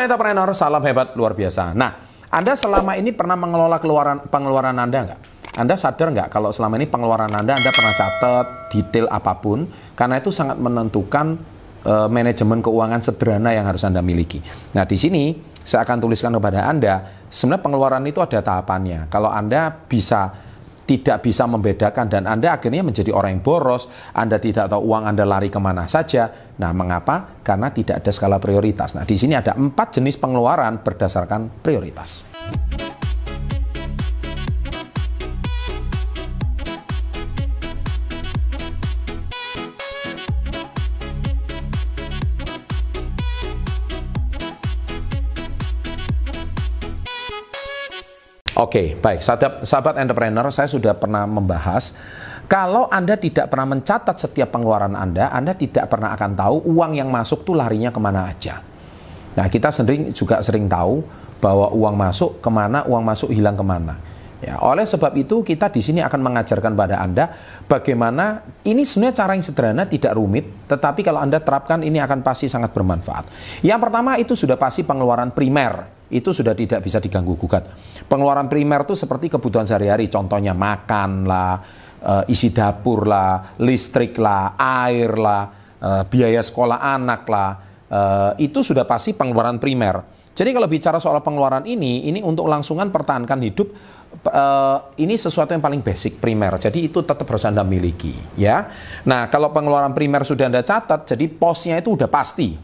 Sobat entrepreneur, salam hebat luar biasa. Nah, Anda selama ini pernah mengelola keluaran, pengeluaran Anda nggak? Anda sadar nggak kalau selama ini pengeluaran Anda, Anda pernah catat detail apa pun, karena itu sangat menentukan uh, manajemen keuangan sederhana yang harus Anda miliki. Nah, di sini saya akan tuliskan kepada Anda, sebenarnya pengeluaran itu ada tahapannya. Kalau Anda bisa tidak bisa membedakan dan Anda akhirnya menjadi orang yang boros, Anda tidak tahu uang Anda lari ke mana saja. Nah, mengapa? Karena tidak ada skala prioritas. Nah, di sini ada empat jenis pengeluaran berdasarkan prioritas. Oke, okay, baik. Sahabat, sahabat entrepreneur, saya sudah pernah membahas kalau Anda tidak pernah mencatat setiap pengeluaran Anda, Anda tidak pernah akan tahu uang yang masuk tuh larinya ke mana aja. Nah, kita sering juga sering tahu bahwa uang masuk ke mana, uang masuk hilang ke mana. Ya, oleh sebab itu kita di sini akan mengajarkan pada Anda bagaimana ini sebenarnya cara yang sederhana tidak rumit, tetapi kalau Anda terapkan ini akan pasti sangat bermanfaat. Yang pertama itu sudah pasti pengeluaran primer itu sudah tidak bisa diganggu gugat. Pengeluaran primer itu seperti kebutuhan sehari-hari, contohnya makan lah, e, isi dapur lah, listrik lah, air lah, e, biaya sekolah anak lah, e, itu sudah pasti pengeluaran primer. Jadi kalau bicara soal pengeluaran ini, ini untuk langsungan pertahankan hidup, ini sesuatu yang paling basic primer. Jadi itu tetap harus anda miliki, ya. Nah kalau pengeluaran primer sudah anda catat, jadi posnya itu udah pasti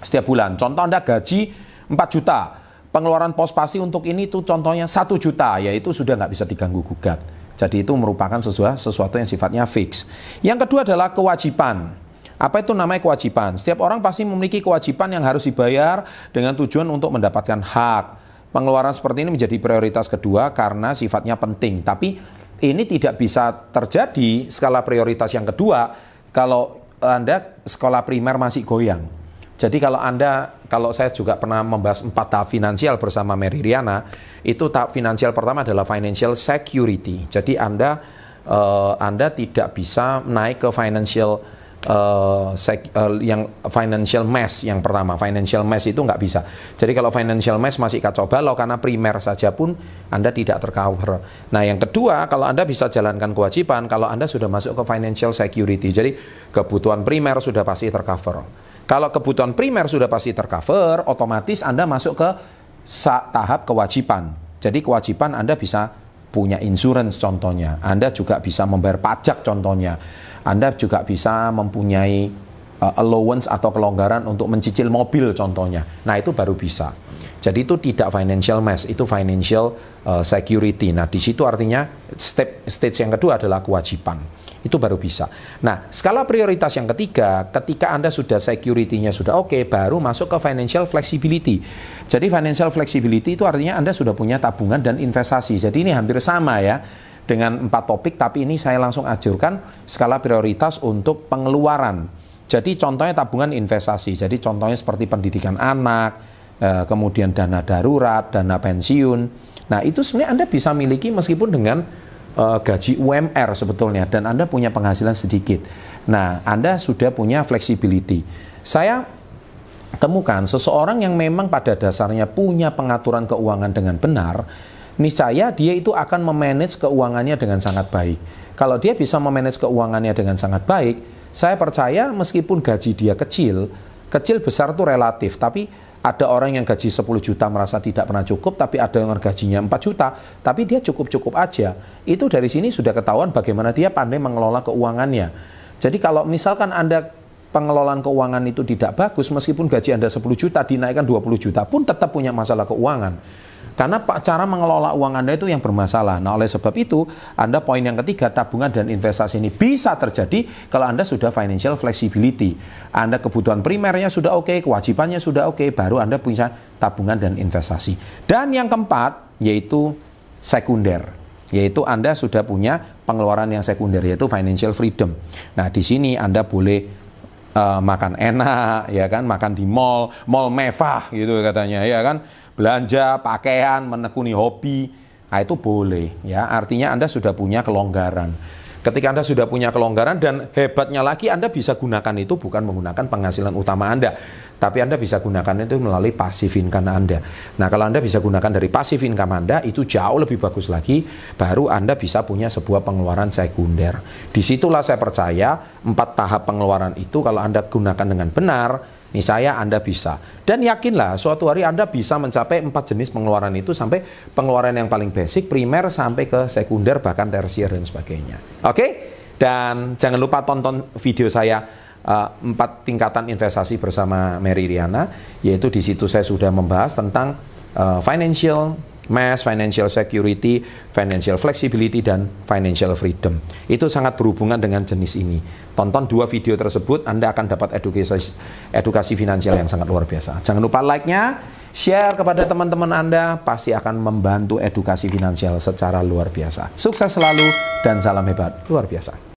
setiap bulan. Contoh anda gaji 4 juta. Pengeluaran pos pasti untuk ini tuh contohnya 1 juta, yaitu sudah nggak bisa diganggu gugat. Jadi itu merupakan sesuatu, sesuatu yang sifatnya fix. Yang kedua adalah kewajiban. Apa itu namanya kewajiban? Setiap orang pasti memiliki kewajiban yang harus dibayar dengan tujuan untuk mendapatkan hak. Pengeluaran seperti ini menjadi prioritas kedua karena sifatnya penting. Tapi ini tidak bisa terjadi skala prioritas yang kedua kalau Anda sekolah primer masih goyang. Jadi kalau Anda, kalau saya juga pernah membahas empat tahap finansial bersama Mary Riana, itu tahap finansial pertama adalah financial security. Jadi Anda, uh, Anda tidak bisa naik ke financial uh, uh, yang financial mess yang pertama. Financial mess itu nggak bisa. Jadi kalau financial mess masih kacau balau karena primer saja pun Anda tidak tercover. Nah yang kedua, kalau Anda bisa jalankan kewajiban, kalau Anda sudah masuk ke financial security, jadi kebutuhan primer sudah pasti tercover. Kalau kebutuhan primer sudah pasti tercover, otomatis Anda masuk ke tahap kewajiban. Jadi kewajiban Anda bisa punya insurance contohnya. Anda juga bisa membayar pajak contohnya. Anda juga bisa mempunyai uh, allowance atau kelonggaran untuk mencicil mobil contohnya. Nah, itu baru bisa. Jadi itu tidak financial mess, itu financial uh, security. Nah, di situ artinya step stage yang kedua adalah kewajiban itu baru bisa. Nah, skala prioritas yang ketiga, ketika Anda sudah security-nya sudah oke, okay, baru masuk ke financial flexibility. Jadi financial flexibility itu artinya Anda sudah punya tabungan dan investasi. Jadi ini hampir sama ya dengan empat topik, tapi ini saya langsung ajukan skala prioritas untuk pengeluaran. Jadi contohnya tabungan investasi. Jadi contohnya seperti pendidikan anak, eh, kemudian dana darurat, dana pensiun. Nah itu sebenarnya Anda bisa miliki meskipun dengan uh, gaji UMR sebetulnya dan Anda punya penghasilan sedikit. Nah, Anda sudah punya flexibility. Saya temukan seseorang yang memang pada dasarnya punya pengaturan keuangan dengan benar, niscaya dia itu akan memanage keuangannya dengan sangat baik. Kalau dia bisa memanage keuangannya dengan sangat baik, saya percaya meskipun gaji dia kecil, kecil besar itu relatif, tapi ada orang yang gaji 10 juta merasa tidak pernah cukup, tapi ada yang gajinya 4 juta, tapi dia cukup-cukup aja. Itu dari sini sudah ketahuan bagaimana dia pandai mengelola keuangannya. Jadi kalau misalkan Anda pengelolaan keuangan itu tidak bagus, meskipun gaji Anda 10 juta dinaikkan 20 juta pun tetap punya masalah keuangan. Karena cara mengelola uang Anda itu yang bermasalah. Nah, oleh sebab itu, Anda poin yang ketiga, tabungan dan investasi ini bisa terjadi kalau Anda sudah financial flexibility. Anda kebutuhan primernya sudah oke, okay, kewajibannya sudah oke, okay, baru Anda punya tabungan dan investasi. Dan yang keempat, yaitu sekunder yaitu Anda sudah punya pengeluaran yang sekunder yaitu financial freedom. Nah, di sini Anda boleh uh, makan enak ya kan, makan di mall, mall mewah gitu katanya ya kan belanja, pakaian, menekuni hobi, nah itu boleh ya. Artinya Anda sudah punya kelonggaran. Ketika Anda sudah punya kelonggaran dan hebatnya lagi Anda bisa gunakan itu bukan menggunakan penghasilan utama Anda, tapi Anda bisa gunakan itu melalui passive income Anda. Nah, kalau Anda bisa gunakan dari passive income Anda itu jauh lebih bagus lagi, baru Anda bisa punya sebuah pengeluaran sekunder. Di situlah saya percaya empat tahap pengeluaran itu kalau Anda gunakan dengan benar, nih saya Anda bisa. Dan yakinlah suatu hari Anda bisa mencapai empat jenis pengeluaran itu sampai pengeluaran yang paling basic, primer sampai ke sekunder bahkan tersier dan sebagainya. Oke? Dan jangan lupa tonton video saya uh, empat tingkatan investasi bersama Mary Riana, yaitu di situ saya sudah membahas tentang uh, financial mass, financial security, financial flexibility, dan financial freedom. Itu sangat berhubungan dengan jenis ini. Tonton dua video tersebut, Anda akan dapat edukasi, edukasi finansial yang sangat luar biasa. Jangan lupa like-nya, share kepada teman-teman Anda, pasti akan membantu edukasi finansial secara luar biasa. Sukses selalu, dan salam hebat luar biasa.